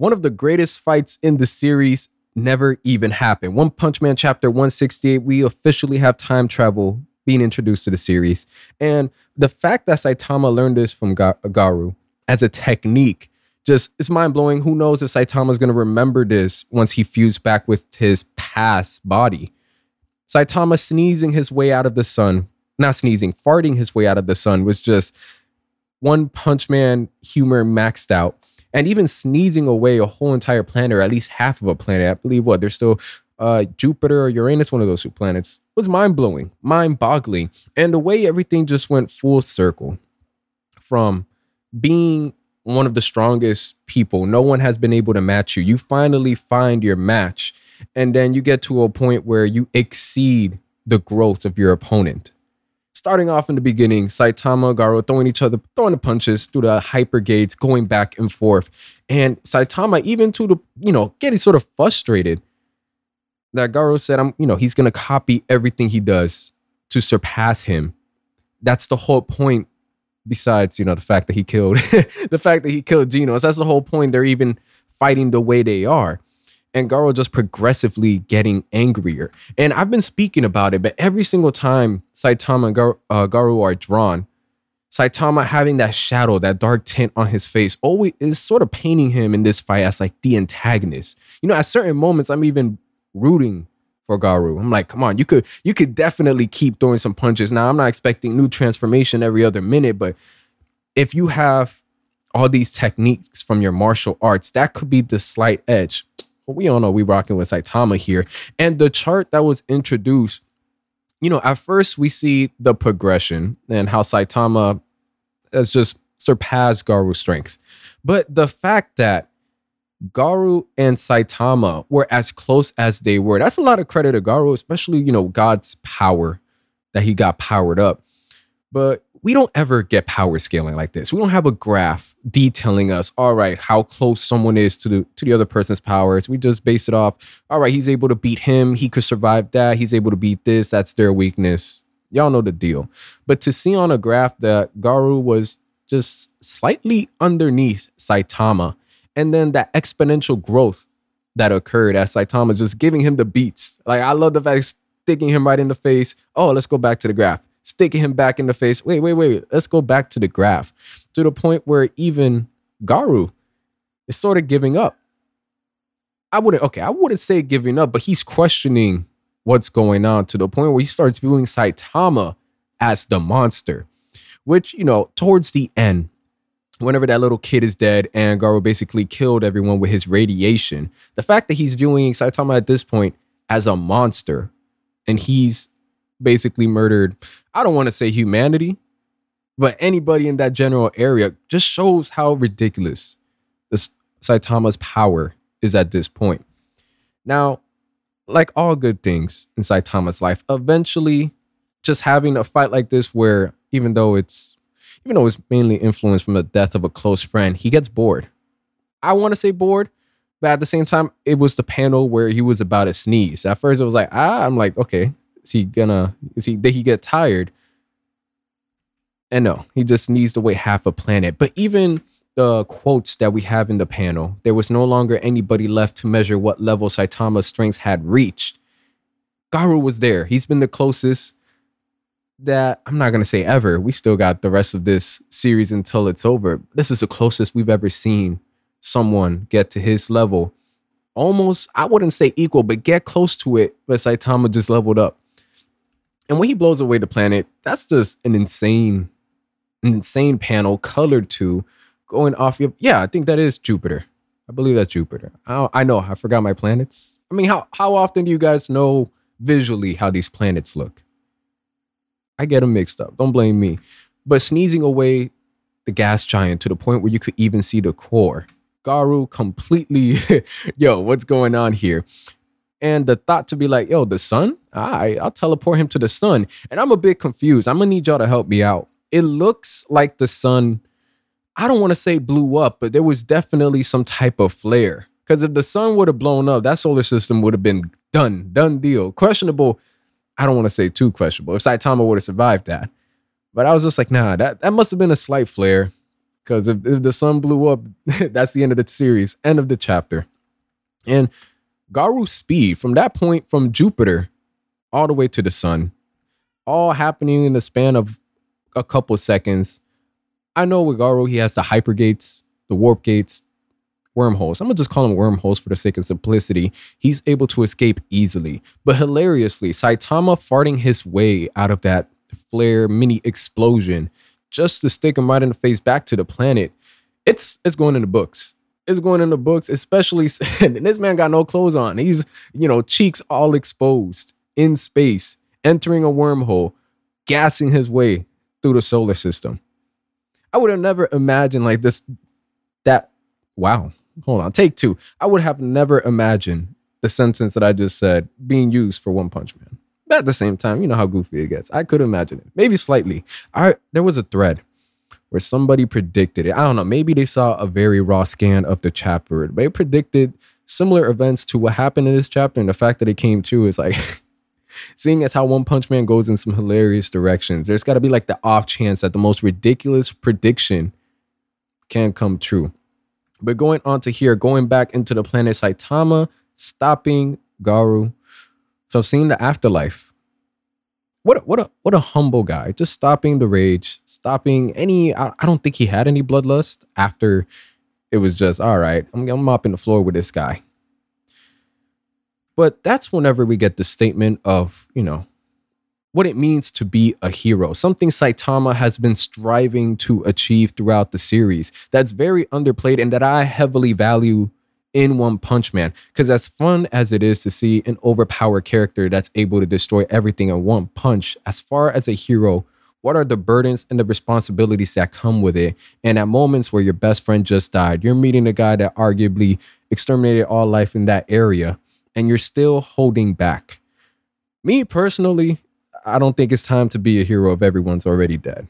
one of the greatest fights in the series never even happened. One Punch Man chapter 168, we officially have time travel being introduced to the series. And the fact that Saitama learned this from Ga- Garou as a technique just is mind blowing. Who knows if Saitama is going to remember this once he fused back with his past body? Saitama sneezing his way out of the sun, not sneezing, farting his way out of the sun was just one Punch Man humor maxed out. And even sneezing away a whole entire planet, or at least half of a planet, I believe what, there's still uh, Jupiter or Uranus, one of those two planets, was mind blowing, mind boggling. And the way everything just went full circle from being one of the strongest people, no one has been able to match you. You finally find your match. And then you get to a point where you exceed the growth of your opponent. Starting off in the beginning, Saitama, Garou throwing each other, throwing the punches through the hyper gates, going back and forth. And Saitama, even to the, you know, getting sort of frustrated that Garou said, I'm, you know, he's gonna copy everything he does to surpass him. That's the whole point. Besides, you know, the fact that he killed the fact that he killed Genos. That's the whole point. They're even fighting the way they are. And Garou just progressively getting angrier. And I've been speaking about it, but every single time Saitama and Gar- uh, Garou are drawn, Saitama having that shadow, that dark tint on his face, always is sort of painting him in this fight as like the antagonist. You know, at certain moments, I'm even rooting for Garou. I'm like, come on, you could you could definitely keep throwing some punches. Now, I'm not expecting new transformation every other minute, but if you have all these techniques from your martial arts, that could be the slight edge. But we all know we rocking with Saitama here. And the chart that was introduced, you know, at first we see the progression and how Saitama has just surpassed Garou's strength. But the fact that Garou and Saitama were as close as they were. That's a lot of credit to Garou, especially, you know, God's power that he got powered up. But we don't ever get power scaling like this. We don't have a graph detailing us, all right, how close someone is to the to the other person's powers. We just base it off, all right, he's able to beat him, he could survive that, he's able to beat this, that's their weakness. Y'all know the deal. But to see on a graph that Garou was just slightly underneath Saitama and then that exponential growth that occurred as Saitama just giving him the beats. Like I love the fact sticking him right in the face. Oh, let's go back to the graph. Sticking him back in the face. Wait, wait, wait. Let's go back to the graph. To the point where even Garou is sort of giving up. I wouldn't, okay, I wouldn't say giving up, but he's questioning what's going on to the point where he starts viewing Saitama as the monster, which, you know, towards the end, whenever that little kid is dead and Garou basically killed everyone with his radiation, the fact that he's viewing Saitama at this point as a monster and he's basically murdered, I don't want to say humanity, but anybody in that general area just shows how ridiculous this Saitama's power is at this point. Now, like all good things in Saitama's life, eventually just having a fight like this where even though it's even though it's mainly influenced from the death of a close friend, he gets bored. I want to say bored, but at the same time, it was the panel where he was about to sneeze. At first, it was like, ah, I'm like, okay, is he gonna, is he, did he get tired? And no, he just needs to away half a planet. But even the quotes that we have in the panel, there was no longer anybody left to measure what level Saitama's strength had reached. Garou was there. He's been the closest that I'm not to say ever. We still got the rest of this series until it's over. This is the closest we've ever seen someone get to his level. Almost, I wouldn't say equal, but get close to it. But Saitama just leveled up. And when he blows away the planet, that's just an insane, an insane panel colored to going off of, yeah, I think that is Jupiter. I believe that's Jupiter. I, I know, I forgot my planets. I mean, how, how often do you guys know visually how these planets look? I get them mixed up. Don't blame me. But sneezing away the gas giant to the point where you could even see the core. Garou completely, yo, what's going on here? And the thought to be like, yo, the sun? All right, I'll teleport him to the sun. And I'm a bit confused. I'm gonna need y'all to help me out. It looks like the sun, I don't wanna say blew up, but there was definitely some type of flare. Because if the sun would have blown up, that solar system would have been done, done deal. Questionable I don't want to say too questionable. If Saitama would have survived that. But I was just like, nah, that, that must have been a slight flare. Because if, if the sun blew up, that's the end of the series, end of the chapter. And Garou's speed from that point from Jupiter all the way to the sun, all happening in the span of a couple seconds. I know with Garou, he has the hyper gates, the warp gates, wormholes. I'm gonna just call them wormholes for the sake of simplicity. He's able to escape easily. But hilariously, Saitama farting his way out of that flare mini explosion just to stick him right in the face back to the planet. It's it's going in the books. It's going in the books, especially and this man got no clothes on. He's, you know, cheeks all exposed in space, entering a wormhole, gassing his way through the solar system. I would have never imagined like this that wow. Hold on, take two. I would have never imagined the sentence that I just said being used for One Punch Man. But at the same time, you know how goofy it gets. I could imagine it, maybe slightly. I there was a thread where somebody predicted it. I don't know. Maybe they saw a very raw scan of the chapter. They predicted similar events to what happened in this chapter, and the fact that it came true is like. seeing as how One Punch Man goes in some hilarious directions, there's got to be like the off chance that the most ridiculous prediction can come true. But going on to here, going back into the planet Saitama, stopping Garou from seeing the afterlife. What a, what a what a humble guy. Just stopping the rage, stopping any. I, I don't think he had any bloodlust after it was just all right. I'm, I'm mopping the floor with this guy. But that's whenever we get the statement of you know what it means to be a hero, something Saitama has been striving to achieve throughout the series. That's very underplayed and that I heavily value in One Punch Man. Because as fun as it is to see an overpowered character that's able to destroy everything in one punch, as far as a hero, what are the burdens and the responsibilities that come with it? And at moments where your best friend just died, you're meeting a guy that arguably exterminated all life in that area, and you're still holding back. Me personally, I don't think it's time to be a hero if everyone's already dead.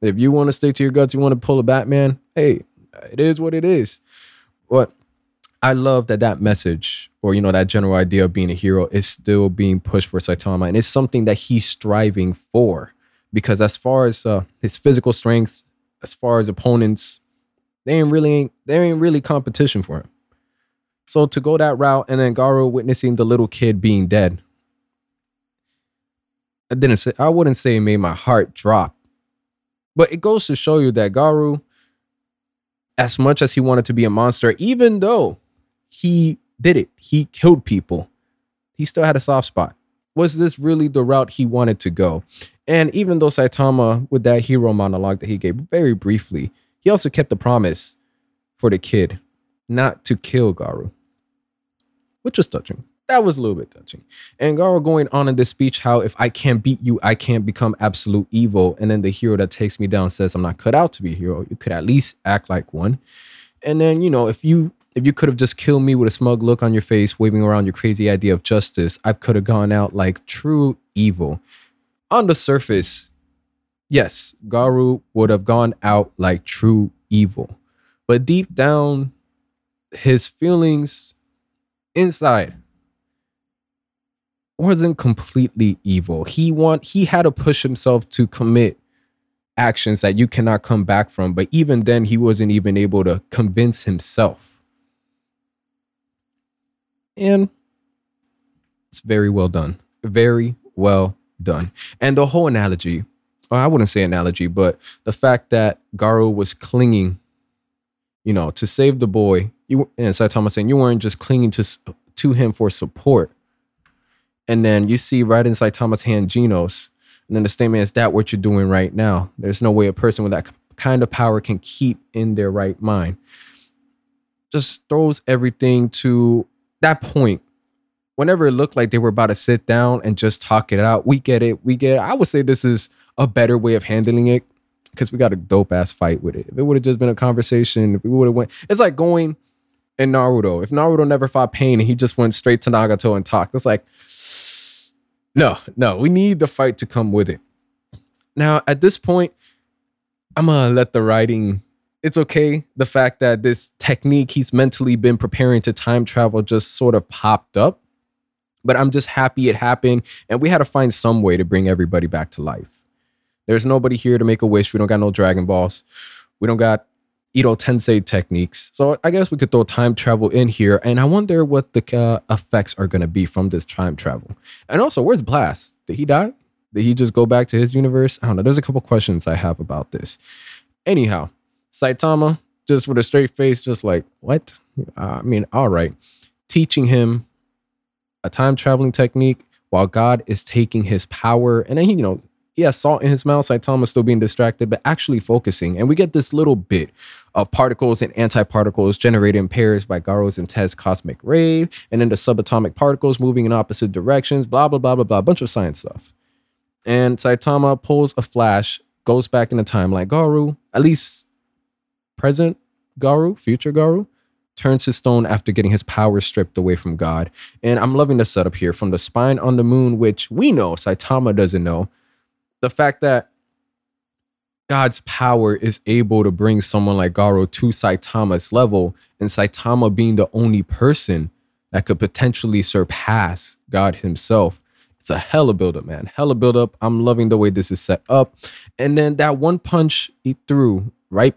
If you want to stick to your guts, you want to pull a Batman, hey, it is what it is. But I love that that message or you know that general idea of being a hero is still being pushed for Saitama and it's something that he's striving for because as far as uh, his physical strength as far as opponents they ain't really there ain't really competition for him. So to go that route and then Garou witnessing the little kid being dead I didn't say I wouldn't say it made my heart drop. But it goes to show you that Garou as much as he wanted to be a monster even though he did it. He killed people. He still had a soft spot. Was this really the route he wanted to go? And even though Saitama, with that hero monologue that he gave very briefly, he also kept the promise for the kid not to kill Garou, which was touching. That was a little bit touching. And Garou going on in this speech how if I can't beat you, I can't become absolute evil. And then the hero that takes me down says, I'm not cut out to be a hero. You could at least act like one. And then, you know, if you if you could have just killed me with a smug look on your face, waving around your crazy idea of justice, I could have gone out like true evil. On the surface, yes, Garou would have gone out like true evil. But deep down, his feelings inside wasn't completely evil. He want he had to push himself to commit actions that you cannot come back from, but even then he wasn't even able to convince himself and it's very well done. Very well done. And the whole analogy, or I wouldn't say analogy, but the fact that Garou was clinging, you know, to save the boy. You and Saitama saying you weren't just clinging to to him for support. And then you see right in Saitama's hand Genos. And then the statement is that what you're doing right now. There's no way a person with that kind of power can keep in their right mind. Just throws everything to that point, whenever it looked like they were about to sit down and just talk it out, we get it. We get it. I would say this is a better way of handling it because we got a dope ass fight with it. If it would have just been a conversation, if we would have went, it's like going in Naruto. If Naruto never fought Pain and he just went straight to Nagato and talked, it's like, no, no, we need the fight to come with it. Now, at this point, I'm gonna let the writing it's okay. The fact that this technique he's mentally been preparing to time travel just sort of popped up. But I'm just happy it happened. And we had to find some way to bring everybody back to life. There's nobody here to make a wish. We don't got no Dragon Balls. We don't got Edo Tensei techniques. So I guess we could throw time travel in here. And I wonder what the uh, effects are going to be from this time travel. And also, where's Blast? Did he die? Did he just go back to his universe? I don't know. There's a couple questions I have about this. Anyhow, Saitama, just with a straight face, just like, what? Uh, I mean, all right. Teaching him a time traveling technique while God is taking his power. And then he, you know, he has salt in his mouth. Saitama still being distracted, but actually focusing. And we get this little bit of particles and antiparticles generated in pairs by Garou's intense cosmic ray, and then the subatomic particles moving in opposite directions, blah, blah, blah, blah, blah. A bunch of science stuff. And Saitama pulls a flash, goes back in the time like Garou, at least present Garou, future Garou, turns to stone after getting his power stripped away from God. And I'm loving the setup here from the spine on the moon, which we know Saitama doesn't know. The fact that God's power is able to bring someone like Garou to Saitama's level, and Saitama being the only person that could potentially surpass God himself. It's a hella buildup, man. Hella buildup. I'm loving the way this is set up. And then that one punch he threw, right?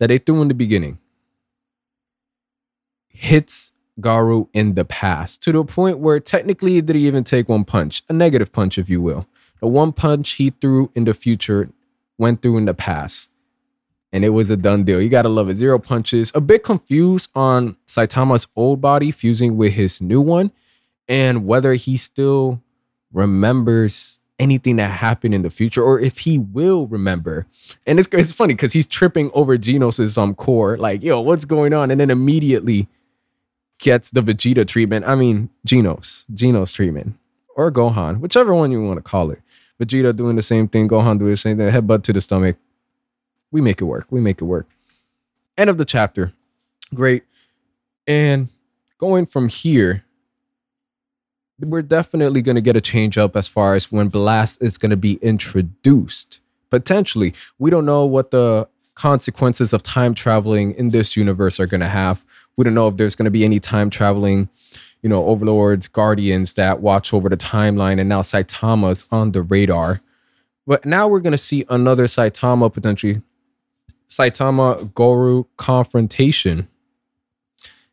That they threw in the beginning hits Garou in the past to the point where technically didn't even take one punch, a negative punch, if you will. The one punch he threw in the future went through in the past. And it was a done deal. You gotta love it. Zero punches. A bit confused on Saitama's old body fusing with his new one and whether he still remembers anything that happened in the future or if he will remember. And it's, it's funny because he's tripping over Genos's um, core, like, yo, what's going on? And then immediately gets the Vegeta treatment. I mean, Genos, Genos treatment or Gohan, whichever one you want to call it. Vegeta doing the same thing, Gohan doing the same thing, headbutt to the stomach. We make it work. We make it work. End of the chapter. Great. And going from here, we're definitely going to get a change up as far as when Blast is going to be introduced. Potentially. We don't know what the consequences of time traveling in this universe are going to have. We don't know if there's going to be any time traveling you know, overlords, guardians that watch over the timeline, and now Saitama's on the radar. But now we're gonna see another Saitama potentially, Saitama Garou confrontation,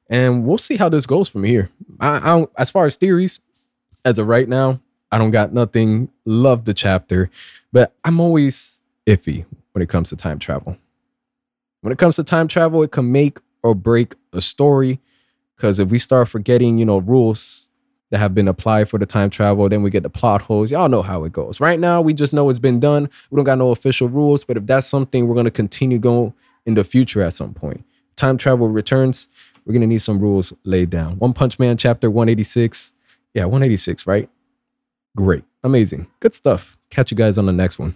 and we'll see how this goes from here. I, I as far as theories, as of right now, I don't got nothing. Love the chapter, but I'm always iffy when it comes to time travel. When it comes to time travel, it can make or break a story because if we start forgetting, you know, rules that have been applied for the time travel, then we get the plot holes. Y'all know how it goes. Right now, we just know it's been done. We don't got no official rules, but if that's something we're going to continue going in the future at some point, time travel returns, we're going to need some rules laid down. One Punch Man chapter 186. Yeah, 186, right? Great. Amazing. Good stuff. Catch you guys on the next one.